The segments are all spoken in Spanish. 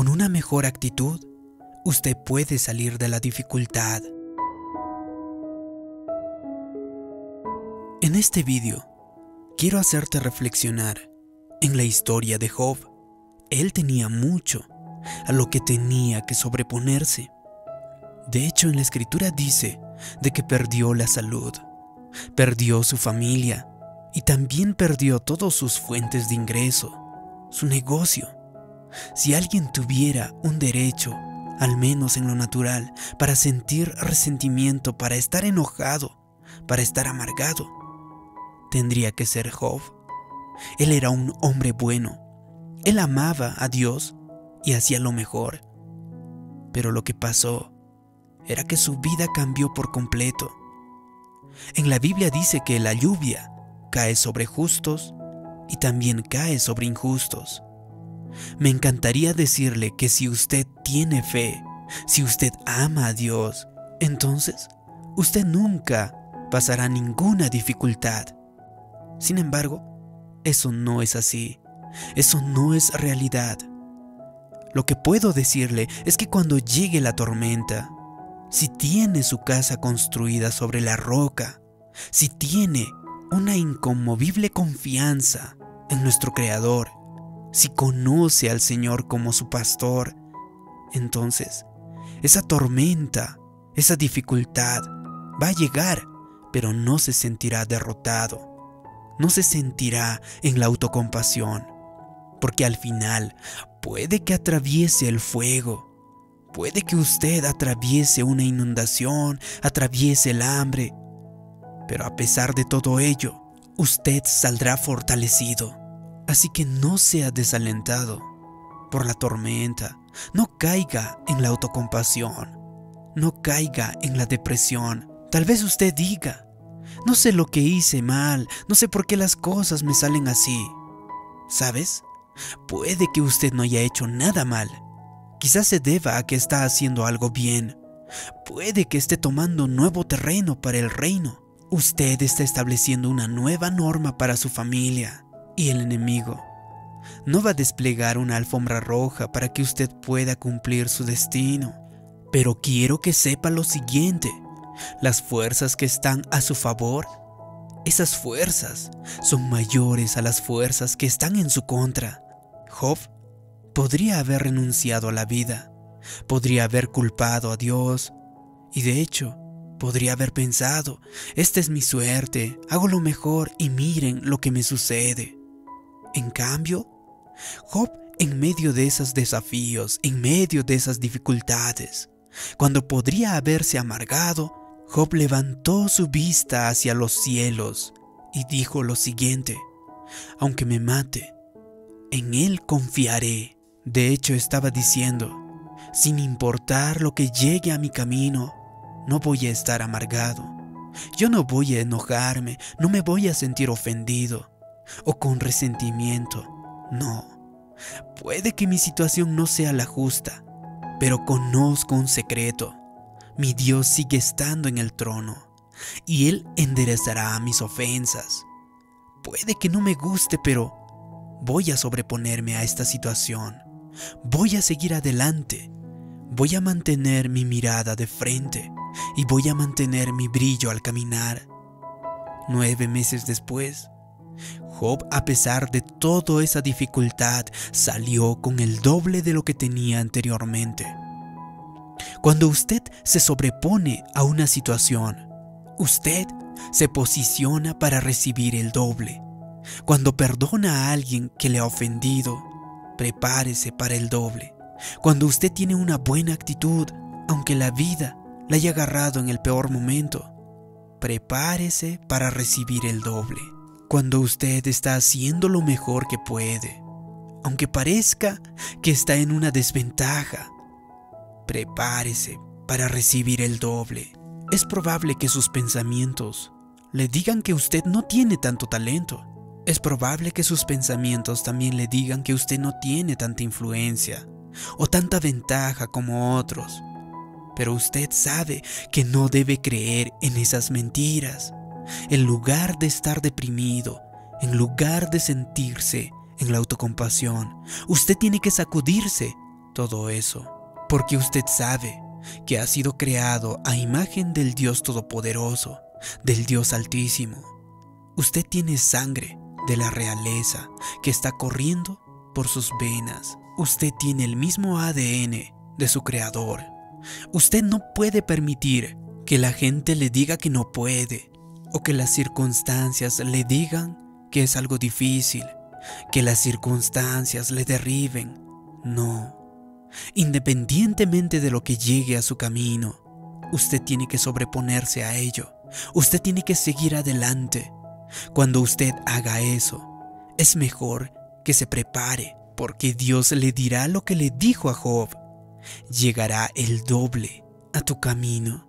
Con una mejor actitud, usted puede salir de la dificultad. En este vídeo, quiero hacerte reflexionar en la historia de Job. Él tenía mucho a lo que tenía que sobreponerse. De hecho, en la escritura dice de que perdió la salud, perdió su familia y también perdió todas sus fuentes de ingreso, su negocio. Si alguien tuviera un derecho, al menos en lo natural, para sentir resentimiento, para estar enojado, para estar amargado, tendría que ser Job. Él era un hombre bueno. Él amaba a Dios y hacía lo mejor. Pero lo que pasó era que su vida cambió por completo. En la Biblia dice que la lluvia cae sobre justos y también cae sobre injustos. Me encantaría decirle que si usted tiene fe, si usted ama a Dios, entonces usted nunca pasará ninguna dificultad. Sin embargo, eso no es así. Eso no es realidad. Lo que puedo decirle es que cuando llegue la tormenta, si tiene su casa construida sobre la roca, si tiene una inconmovible confianza en nuestro Creador, si conoce al Señor como su pastor, entonces esa tormenta, esa dificultad va a llegar, pero no se sentirá derrotado, no se sentirá en la autocompasión, porque al final puede que atraviese el fuego, puede que usted atraviese una inundación, atraviese el hambre, pero a pesar de todo ello, usted saldrá fortalecido. Así que no sea desalentado por la tormenta, no caiga en la autocompasión, no caiga en la depresión. Tal vez usted diga, no sé lo que hice mal, no sé por qué las cosas me salen así. ¿Sabes? Puede que usted no haya hecho nada mal. Quizás se deba a que está haciendo algo bien. Puede que esté tomando nuevo terreno para el reino. Usted está estableciendo una nueva norma para su familia y el enemigo no va a desplegar una alfombra roja para que usted pueda cumplir su destino. Pero quiero que sepa lo siguiente, las fuerzas que están a su favor, esas fuerzas son mayores a las fuerzas que están en su contra. Job podría haber renunciado a la vida, podría haber culpado a Dios y de hecho Podría haber pensado, esta es mi suerte, hago lo mejor y miren lo que me sucede. En cambio, Job en medio de esos desafíos, en medio de esas dificultades, cuando podría haberse amargado, Job levantó su vista hacia los cielos y dijo lo siguiente, aunque me mate, en él confiaré. De hecho estaba diciendo, sin importar lo que llegue a mi camino, no voy a estar amargado. Yo no voy a enojarme, no me voy a sentir ofendido o con resentimiento. No. Puede que mi situación no sea la justa, pero conozco un secreto. Mi Dios sigue estando en el trono y Él enderezará mis ofensas. Puede que no me guste, pero voy a sobreponerme a esta situación. Voy a seguir adelante. Voy a mantener mi mirada de frente y voy a mantener mi brillo al caminar. Nueve meses después, Job, a pesar de toda esa dificultad, salió con el doble de lo que tenía anteriormente. Cuando usted se sobrepone a una situación, usted se posiciona para recibir el doble. Cuando perdona a alguien que le ha ofendido, prepárese para el doble. Cuando usted tiene una buena actitud, aunque la vida la haya agarrado en el peor momento, prepárese para recibir el doble. Cuando usted está haciendo lo mejor que puede, aunque parezca que está en una desventaja, prepárese para recibir el doble. Es probable que sus pensamientos le digan que usted no tiene tanto talento. Es probable que sus pensamientos también le digan que usted no tiene tanta influencia o tanta ventaja como otros pero usted sabe que no debe creer en esas mentiras. En lugar de estar deprimido, en lugar de sentirse en la autocompasión, usted tiene que sacudirse todo eso porque usted sabe que ha sido creado a imagen del Dios Todopoderoso, del Dios Altísimo. Usted tiene sangre de la realeza que está corriendo por sus venas. Usted tiene el mismo ADN de su creador. Usted no puede permitir que la gente le diga que no puede o que las circunstancias le digan que es algo difícil, que las circunstancias le derriben. No. Independientemente de lo que llegue a su camino, usted tiene que sobreponerse a ello. Usted tiene que seguir adelante. Cuando usted haga eso, es mejor que se prepare, porque Dios le dirá lo que le dijo a Job. Llegará el doble a tu camino.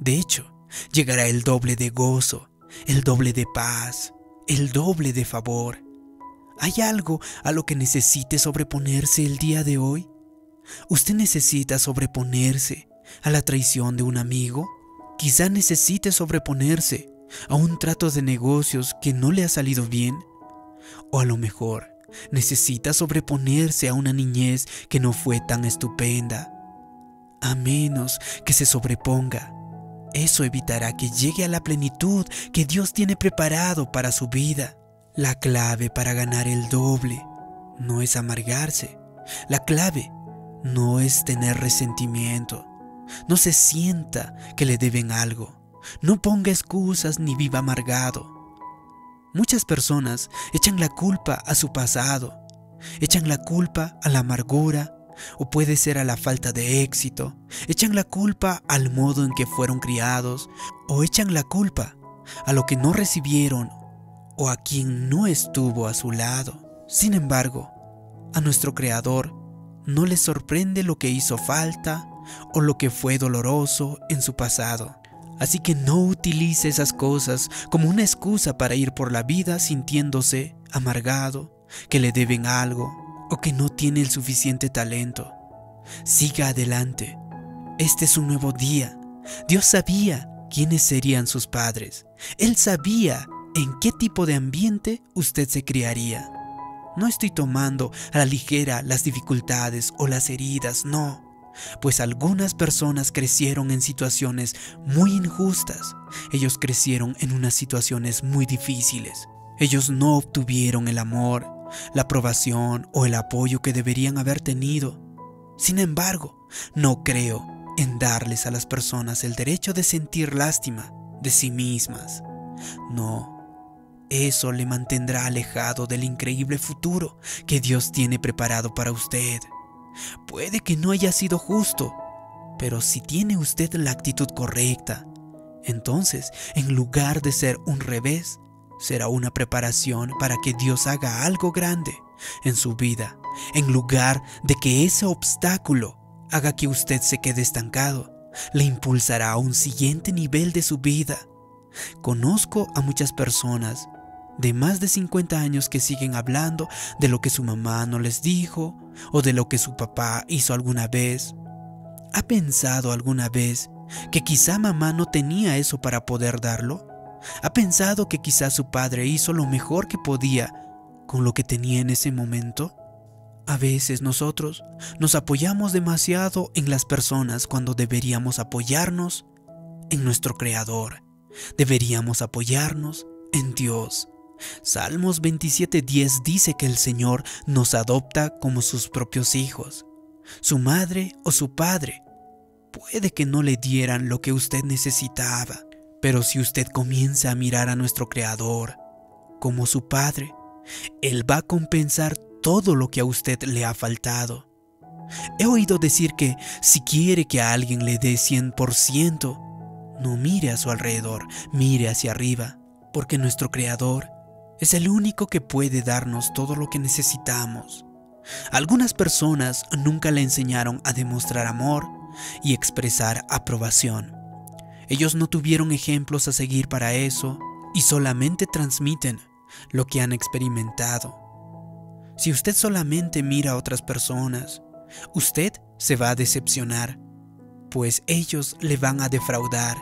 De hecho, llegará el doble de gozo, el doble de paz, el doble de favor. ¿Hay algo a lo que necesite sobreponerse el día de hoy? ¿Usted necesita sobreponerse a la traición de un amigo? Quizá necesite sobreponerse a un trato de negocios que no le ha salido bien. O a lo mejor necesita sobreponerse a una niñez que no fue tan estupenda. A menos que se sobreponga, eso evitará que llegue a la plenitud que Dios tiene preparado para su vida. La clave para ganar el doble no es amargarse. La clave no es tener resentimiento. No se sienta que le deben algo. No ponga excusas ni viva amargado. Muchas personas echan la culpa a su pasado, echan la culpa a la amargura o puede ser a la falta de éxito, echan la culpa al modo en que fueron criados o echan la culpa a lo que no recibieron o a quien no estuvo a su lado. Sin embargo, a nuestro Creador no le sorprende lo que hizo falta o lo que fue doloroso en su pasado. Así que no utilice esas cosas como una excusa para ir por la vida sintiéndose amargado, que le deben algo o que no tiene el suficiente talento. Siga adelante. Este es un nuevo día. Dios sabía quiénes serían sus padres. Él sabía en qué tipo de ambiente usted se criaría. No estoy tomando a la ligera las dificultades o las heridas, no, pues algunas personas crecieron en situaciones muy injustas. Ellos crecieron en unas situaciones muy difíciles. Ellos no obtuvieron el amor, la aprobación o el apoyo que deberían haber tenido. Sin embargo, no creo en darles a las personas el derecho de sentir lástima de sí mismas. No, eso le mantendrá alejado del increíble futuro que Dios tiene preparado para usted. Puede que no haya sido justo, pero si tiene usted la actitud correcta, entonces, en lugar de ser un revés, será una preparación para que Dios haga algo grande en su vida, en lugar de que ese obstáculo haga que usted se quede estancado, le impulsará a un siguiente nivel de su vida. Conozco a muchas personas de más de 50 años que siguen hablando de lo que su mamá no les dijo o de lo que su papá hizo alguna vez. ¿Ha pensado alguna vez que quizá mamá no tenía eso para poder darlo? ¿Ha pensado que quizá su padre hizo lo mejor que podía con lo que tenía en ese momento? A veces nosotros nos apoyamos demasiado en las personas cuando deberíamos apoyarnos en nuestro Creador. Deberíamos apoyarnos en Dios. Salmos 27:10 dice que el Señor nos adopta como sus propios hijos. Su madre o su padre puede que no le dieran lo que usted necesitaba, pero si usted comienza a mirar a nuestro Creador como su Padre, Él va a compensar todo lo que a usted le ha faltado. He oído decir que si quiere que a alguien le dé 100%, no mire a su alrededor, mire hacia arriba, porque nuestro Creador es el único que puede darnos todo lo que necesitamos. Algunas personas nunca le enseñaron a demostrar amor y expresar aprobación. Ellos no tuvieron ejemplos a seguir para eso y solamente transmiten lo que han experimentado. Si usted solamente mira a otras personas, usted se va a decepcionar, pues ellos le van a defraudar.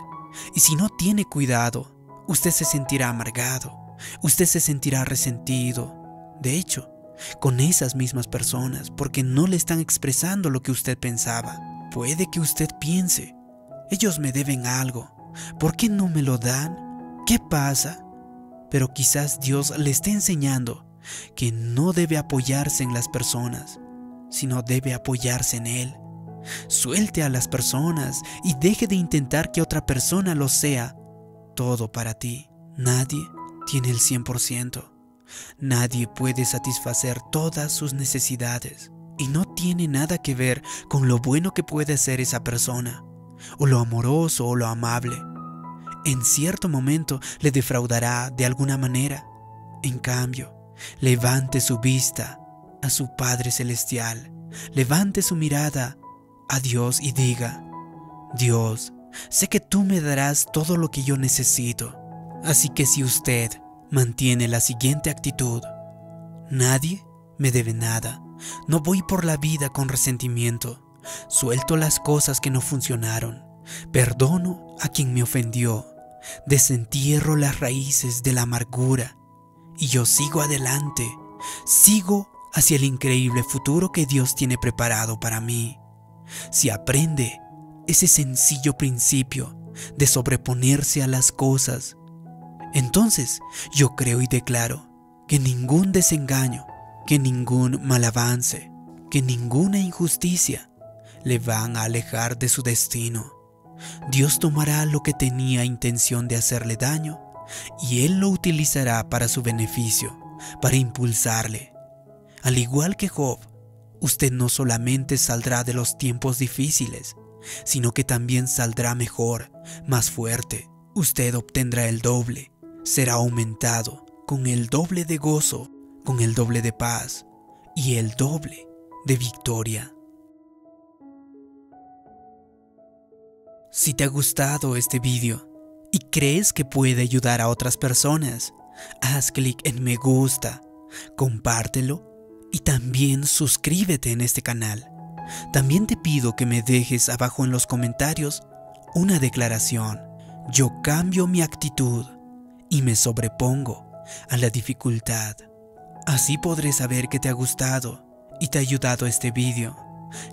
Y si no tiene cuidado, usted se sentirá amargado usted se sentirá resentido. De hecho, con esas mismas personas porque no le están expresando lo que usted pensaba. Puede que usted piense, ellos me deben algo, ¿por qué no me lo dan? ¿Qué pasa? Pero quizás Dios le esté enseñando que no debe apoyarse en las personas, sino debe apoyarse en Él. Suelte a las personas y deje de intentar que otra persona lo sea todo para ti. Nadie tiene el 100%. Nadie puede satisfacer todas sus necesidades y no tiene nada que ver con lo bueno que puede ser esa persona, o lo amoroso o lo amable. En cierto momento le defraudará de alguna manera. En cambio, levante su vista a su Padre Celestial, levante su mirada a Dios y diga, Dios, sé que tú me darás todo lo que yo necesito. Así que si usted mantiene la siguiente actitud. Nadie me debe nada. No voy por la vida con resentimiento. Suelto las cosas que no funcionaron. Perdono a quien me ofendió. Desentierro las raíces de la amargura. Y yo sigo adelante. Sigo hacia el increíble futuro que Dios tiene preparado para mí. Si aprende ese sencillo principio de sobreponerse a las cosas entonces yo creo y declaro que ningún desengaño, que ningún mal avance, que ninguna injusticia le van a alejar de su destino. Dios tomará lo que tenía intención de hacerle daño y Él lo utilizará para su beneficio, para impulsarle. Al igual que Job, usted no solamente saldrá de los tiempos difíciles, sino que también saldrá mejor, más fuerte. Usted obtendrá el doble será aumentado con el doble de gozo, con el doble de paz y el doble de victoria. Si te ha gustado este vídeo y crees que puede ayudar a otras personas, haz clic en me gusta, compártelo y también suscríbete en este canal. También te pido que me dejes abajo en los comentarios una declaración. Yo cambio mi actitud y me sobrepongo a la dificultad. Así podré saber que te ha gustado y te ha ayudado este vídeo.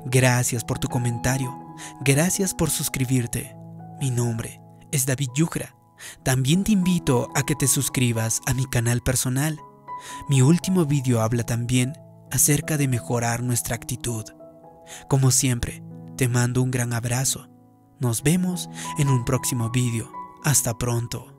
Gracias por tu comentario. Gracias por suscribirte. Mi nombre es David Yugra. También te invito a que te suscribas a mi canal personal. Mi último vídeo habla también acerca de mejorar nuestra actitud. Como siempre, te mando un gran abrazo. Nos vemos en un próximo vídeo. Hasta pronto.